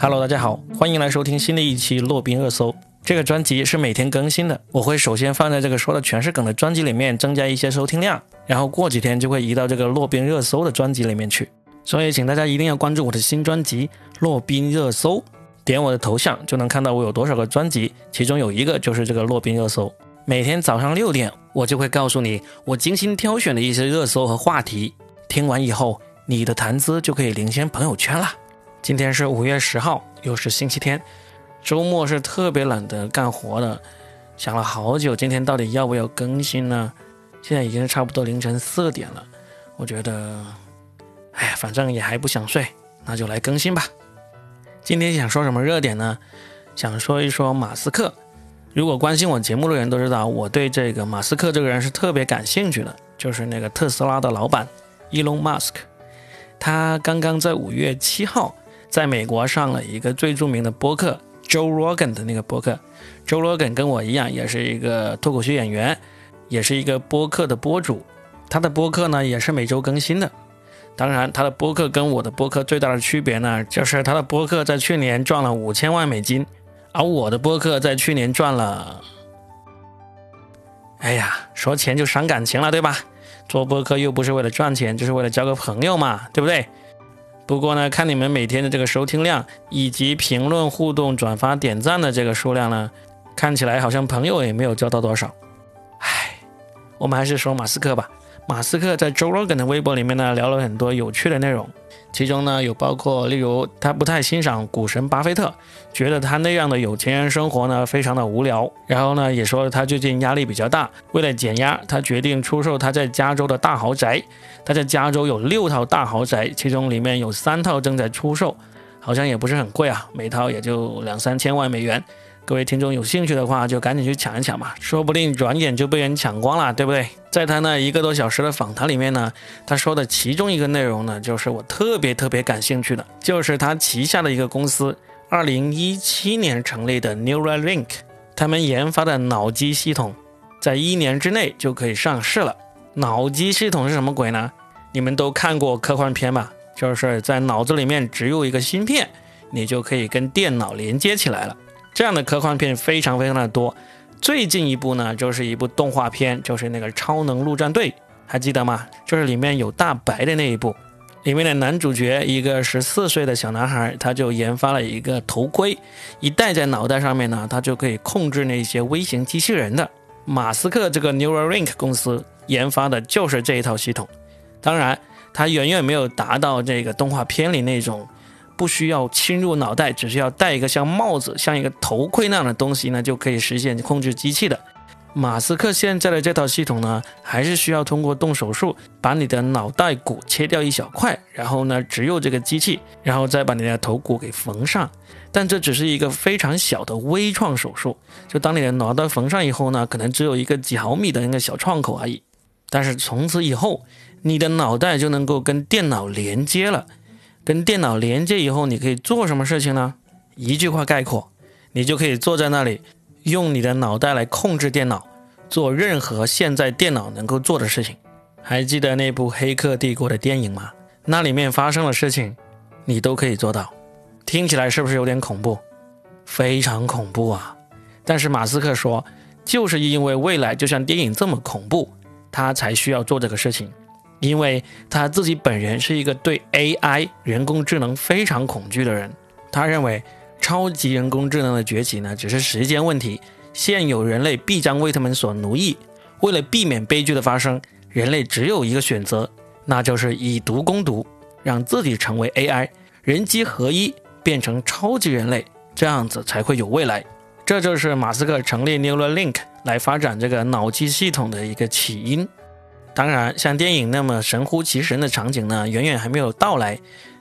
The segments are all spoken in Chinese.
Hello，大家好，欢迎来收听新的一期洛宾热搜。这个专辑是每天更新的，我会首先放在这个说的全是梗的专辑里面增加一些收听量，然后过几天就会移到这个洛宾热搜的专辑里面去。所以请大家一定要关注我的新专辑《洛宾热搜》，点我的头像就能看到我有多少个专辑，其中有一个就是这个洛宾热搜。每天早上六点，我就会告诉你我精心挑选的一些热搜和话题。听完以后，你的谈资就可以领先朋友圈了。今天是五月十号，又是星期天，周末是特别懒得干活的。想了好久，今天到底要不要更新呢？现在已经差不多凌晨四点了，我觉得，哎呀，反正也还不想睡，那就来更新吧。今天想说什么热点呢？想说一说马斯克。如果关心我节目的人都知道，我对这个马斯克这个人是特别感兴趣的，就是那个特斯拉的老板，Elon Musk。他刚刚在五月七号。在美国上了一个最著名的播客 Joe Rogan 的那个播客，Joe Rogan 跟我一样，也是一个脱口秀演员，也是一个播客的播主。他的播客呢也是每周更新的。当然，他的播客跟我的播客最大的区别呢，就是他的播客在去年赚了五千万美金，而我的播客在去年赚了……哎呀，说钱就伤感情了，对吧？做播客又不是为了赚钱，就是为了交个朋友嘛，对不对？不过呢，看你们每天的这个收听量以及评论、互动、转发、点赞的这个数量呢，看起来好像朋友也没有交到多少。唉，我们还是说马斯克吧。马斯克在 Joe Rogan 的微博里面呢，聊了很多有趣的内容。其中呢，有包括例如他不太欣赏股神巴菲特，觉得他那样的有钱人生活呢非常的无聊。然后呢，也说他最近压力比较大，为了减压，他决定出售他在加州的大豪宅。他在加州有六套大豪宅，其中里面有三套正在出售，好像也不是很贵啊，每套也就两三千万美元。各位听众有兴趣的话，就赶紧去抢一抢吧，说不定转眼就被人抢光了，对不对？在他那一个多小时的访谈里面呢，他说的其中一个内容呢，就是我特别特别感兴趣的，就是他旗下的一个公司，二零一七年成立的 Neuralink，他们研发的脑机系统，在一年之内就可以上市了。脑机系统是什么鬼呢？你们都看过科幻片吧？就是在脑子里面植入一个芯片，你就可以跟电脑连接起来了。这样的科幻片非常非常的多，最近一部呢就是一部动画片，就是那个《超能陆战队》，还记得吗？就是里面有大白的那一部，里面的男主角一个十四岁的小男孩，他就研发了一个头盔，一戴在脑袋上面呢，他就可以控制那些微型机器人的。马斯克这个 Neuralink 公司研发的就是这一套系统，当然，它远远没有达到这个动画片里那种。不需要侵入脑袋，只需要戴一个像帽子、像一个头盔那样的东西呢，就可以实现控制机器的。马斯克现在的这套系统呢，还是需要通过动手术把你的脑袋骨切掉一小块，然后呢植入这个机器，然后再把你的头骨给缝上。但这只是一个非常小的微创手术，就当你的脑袋缝上以后呢，可能只有一个几毫米的那个小创口而已。但是从此以后，你的脑袋就能够跟电脑连接了。跟电脑连接以后，你可以做什么事情呢？一句话概括，你就可以坐在那里，用你的脑袋来控制电脑，做任何现在电脑能够做的事情。还记得那部《黑客帝国》的电影吗？那里面发生的事情，你都可以做到。听起来是不是有点恐怖？非常恐怖啊！但是马斯克说，就是因为未来就像电影这么恐怖，他才需要做这个事情。因为他自己本人是一个对 AI 人工智能非常恐惧的人，他认为超级人工智能的崛起呢只是时间问题，现有人类必将为他们所奴役。为了避免悲剧的发生，人类只有一个选择，那就是以毒攻毒，让自己成为 AI，人机合一，变成超级人类，这样子才会有未来。这就是马斯克成立 Neuralink 来发展这个脑机系统的一个起因。当然，像电影那么神乎其神的场景呢，远远还没有到来。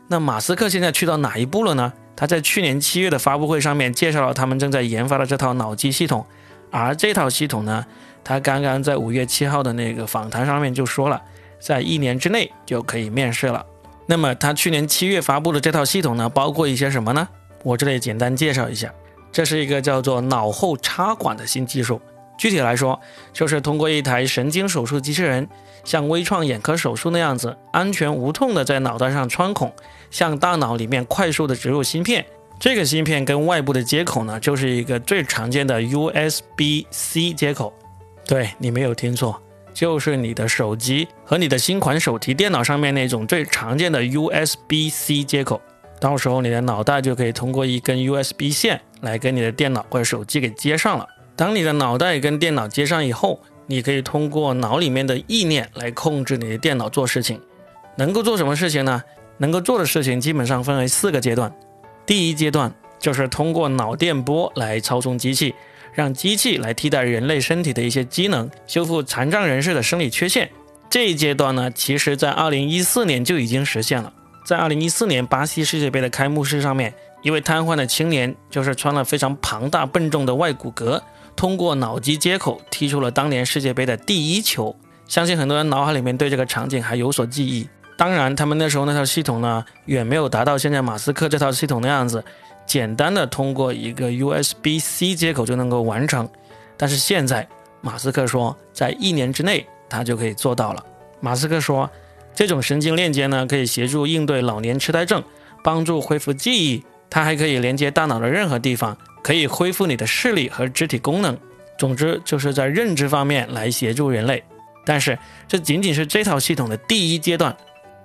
那马斯克现在去到哪一步了呢？他在去年七月的发布会上面介绍了他们正在研发的这套脑机系统，而这套系统呢，他刚刚在五月七号的那个访谈上面就说了，在一年之内就可以面世了。那么他去年七月发布的这套系统呢，包括一些什么呢？我这里简单介绍一下，这是一个叫做脑后插管的新技术。具体来说，就是通过一台神经手术机器人，像微创眼科手术那样子，安全无痛的在脑袋上穿孔，向大脑里面快速的植入芯片，这个芯片跟外部的接口呢，就是一个最常见的 USB-C 接口。对你没有听错，就是你的手机和你的新款手提电脑上面那种最常见的 USB-C 接口。到时候你的脑袋就可以通过一根 USB 线来跟你的电脑或者手机给接上了。当你的脑袋跟电脑接上以后，你可以通过脑里面的意念来控制你的电脑做事情。能够做什么事情呢？能够做的事情基本上分为四个阶段。第一阶段就是通过脑电波来操纵机器，让机器来替代人类身体的一些机能，修复残障人士的生理缺陷。这一阶段呢，其实在二零一四年就已经实现了。在二零一四年巴西世界杯的开幕式上面，一位瘫痪的青年就是穿了非常庞大笨重的外骨骼，通过脑机接口踢出了当年世界杯的第一球。相信很多人脑海里面对这个场景还有所记忆。当然，他们那时候那套系统呢，远没有达到现在马斯克这套系统的样子，简单的通过一个 USB-C 接口就能够完成。但是现在，马斯克说，在一年之内他就可以做到了。马斯克说。这种神经链接呢，可以协助应对老年痴呆症，帮助恢复记忆。它还可以连接大脑的任何地方，可以恢复你的视力和肢体功能。总之，就是在认知方面来协助人类。但是，这仅仅是这套系统的第一阶段。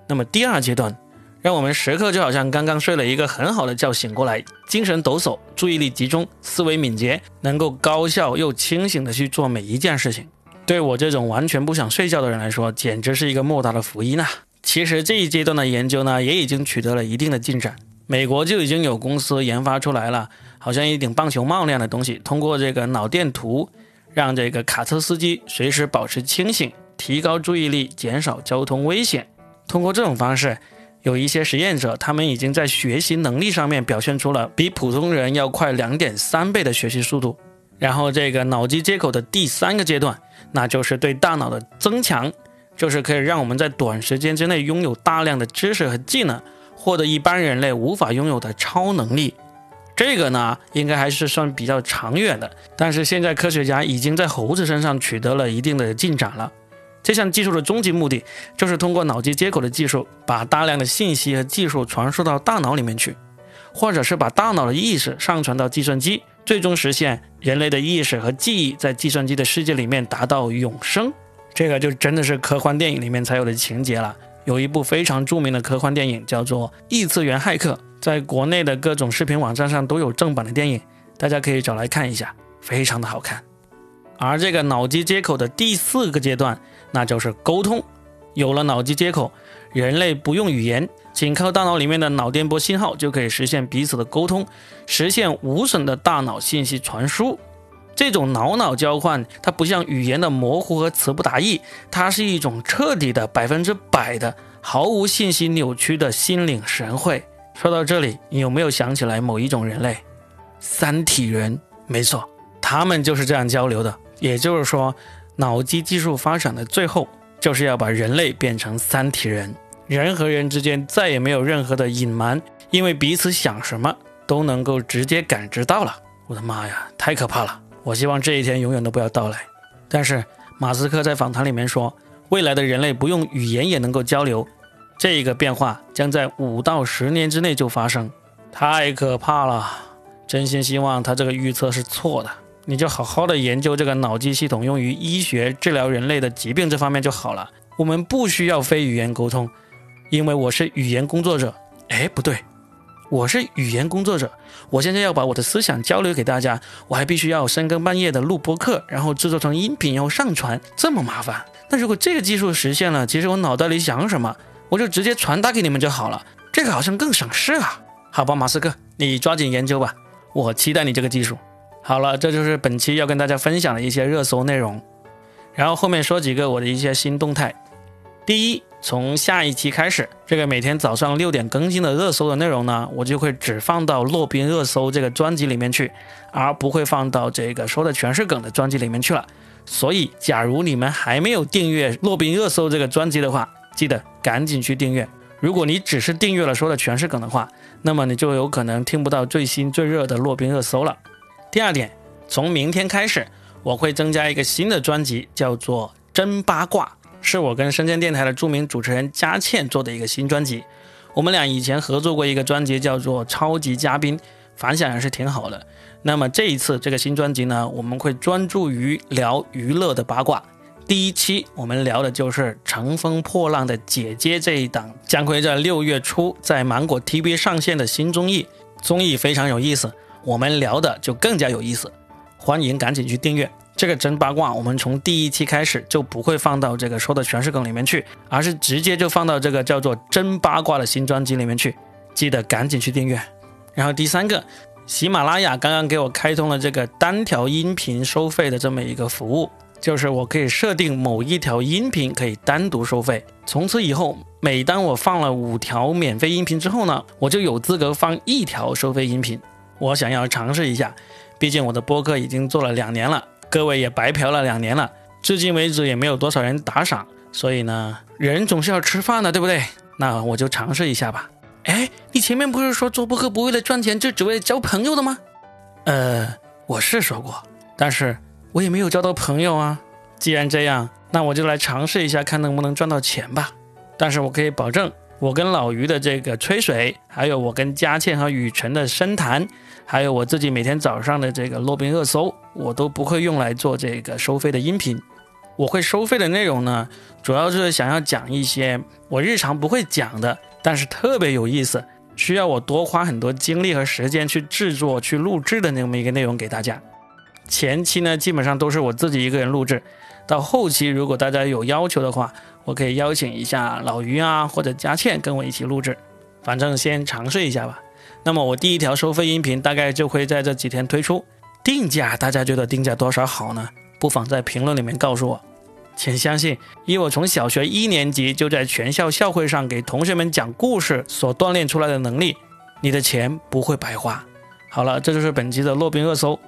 那么，第二阶段，让我们时刻就好像刚刚睡了一个很好的觉醒过来，精神抖擞，注意力集中，思维敏捷，能够高效又清醒的去做每一件事情。对我这种完全不想睡觉的人来说，简直是一个莫大的福音呐！其实这一阶段的研究呢，也已经取得了一定的进展。美国就已经有公司研发出来了，好像一顶棒球帽那样的东西，通过这个脑电图，让这个卡车司机随时保持清醒，提高注意力，减少交通危险。通过这种方式，有一些实验者，他们已经在学习能力上面表现出了比普通人要快两点三倍的学习速度。然后这个脑机接口的第三个阶段。那就是对大脑的增强，就是可以让我们在短时间之内拥有大量的知识和技能，获得一般人类无法拥有的超能力。这个呢，应该还是算比较长远的。但是现在科学家已经在猴子身上取得了一定的进展了。这项技术的终极目的，就是通过脑机接口的技术，把大量的信息和技术传输到大脑里面去，或者是把大脑的意识上传到计算机。最终实现人类的意识和记忆在计算机的世界里面达到永生，这个就真的是科幻电影里面才有的情节了。有一部非常著名的科幻电影叫做《异次元骇客》，在国内的各种视频网站上都有正版的电影，大家可以找来看一下，非常的好看。而这个脑机接口的第四个阶段，那就是沟通。有了脑机接口，人类不用语言。仅靠大脑里面的脑电波信号就可以实现彼此的沟通，实现无损的大脑信息传输。这种脑脑交换，它不像语言的模糊和词不达意，它是一种彻底的百分之百的毫无信息扭曲的心领神会。说到这里，你有没有想起来某一种人类？三体人，没错，他们就是这样交流的。也就是说，脑机技术发展的最后，就是要把人类变成三体人。人和人之间再也没有任何的隐瞒，因为彼此想什么都能够直接感知到了。我的妈呀，太可怕了！我希望这一天永远都不要到来。但是马斯克在访谈里面说，未来的人类不用语言也能够交流，这一个变化将在五到十年之内就发生，太可怕了！真心希望他这个预测是错的。你就好好的研究这个脑机系统用于医学治疗人类的疾病这方面就好了。我们不需要非语言沟通。因为我是语言工作者，哎，不对，我是语言工作者。我现在要把我的思想交流给大家，我还必须要深更半夜的录播课，然后制作成音频，然后上传，这么麻烦。那如果这个技术实现了，其实我脑袋里想什么，我就直接传达给你们就好了。这个好像更省事啊。好吧，马斯克，你抓紧研究吧，我期待你这个技术。好了，这就是本期要跟大家分享的一些热搜内容，然后后面说几个我的一些新动态。第一。从下一期开始，这个每天早上六点更新的热搜的内容呢，我就会只放到洛宾热搜这个专辑里面去，而不会放到这个说的全是梗的专辑里面去了。所以，假如你们还没有订阅洛宾热搜这个专辑的话，记得赶紧去订阅。如果你只是订阅了说的全是梗的话，那么你就有可能听不到最新最热的洛宾热搜了。第二点，从明天开始，我会增加一个新的专辑，叫做真八卦。是我跟深圳电台的著名主持人佳倩做的一个新专辑。我们俩以前合作过一个专辑，叫做《超级嘉宾》，反响还是挺好的。那么这一次这个新专辑呢，我们会专注于聊娱乐的八卦。第一期我们聊的就是《乘风破浪的姐姐》这一档将会在六月初在芒果 TV 上线的新综艺，综艺非常有意思，我们聊的就更加有意思，欢迎赶紧去订阅。这个真八卦，我们从第一期开始就不会放到这个说的全是梗里面去，而是直接就放到这个叫做真八卦的新专辑里面去，记得赶紧去订阅。然后第三个，喜马拉雅刚刚给我开通了这个单条音频收费的这么一个服务，就是我可以设定某一条音频可以单独收费，从此以后，每当我放了五条免费音频之后呢，我就有资格放一条收费音频。我想要尝试一下，毕竟我的播客已经做了两年了。各位也白嫖了两年了，至今为止也没有多少人打赏，所以呢，人总是要吃饭的，对不对？那我就尝试一下吧。哎，你前面不是说做播客不为了赚钱，就只为了交朋友的吗？呃，我是说过，但是我也没有交到朋友啊。既然这样，那我就来尝试一下，看能不能赚到钱吧。但是我可以保证。我跟老于的这个吹水，还有我跟佳倩和雨辰的深谈，还有我自己每天早上的这个洛宾热搜，我都不会用来做这个收费的音频。我会收费的内容呢，主要是想要讲一些我日常不会讲的，但是特别有意思，需要我多花很多精力和时间去制作、去录制的那么一个内容给大家。前期呢，基本上都是我自己一个人录制，到后期如果大家有要求的话。我可以邀请一下老于啊，或者佳倩跟我一起录制，反正先尝试一下吧。那么我第一条收费音频大概就会在这几天推出，定价大家觉得定价多少好呢？不妨在评论里面告诉我。请相信，以我从小学一年级就在全校校会上给同学们讲故事所锻炼出来的能力，你的钱不会白花。好了，这就是本期的洛宾热搜。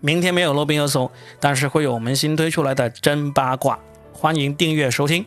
明天没有罗宾和松，但是会有我们新推出来的真八卦，欢迎订阅收听。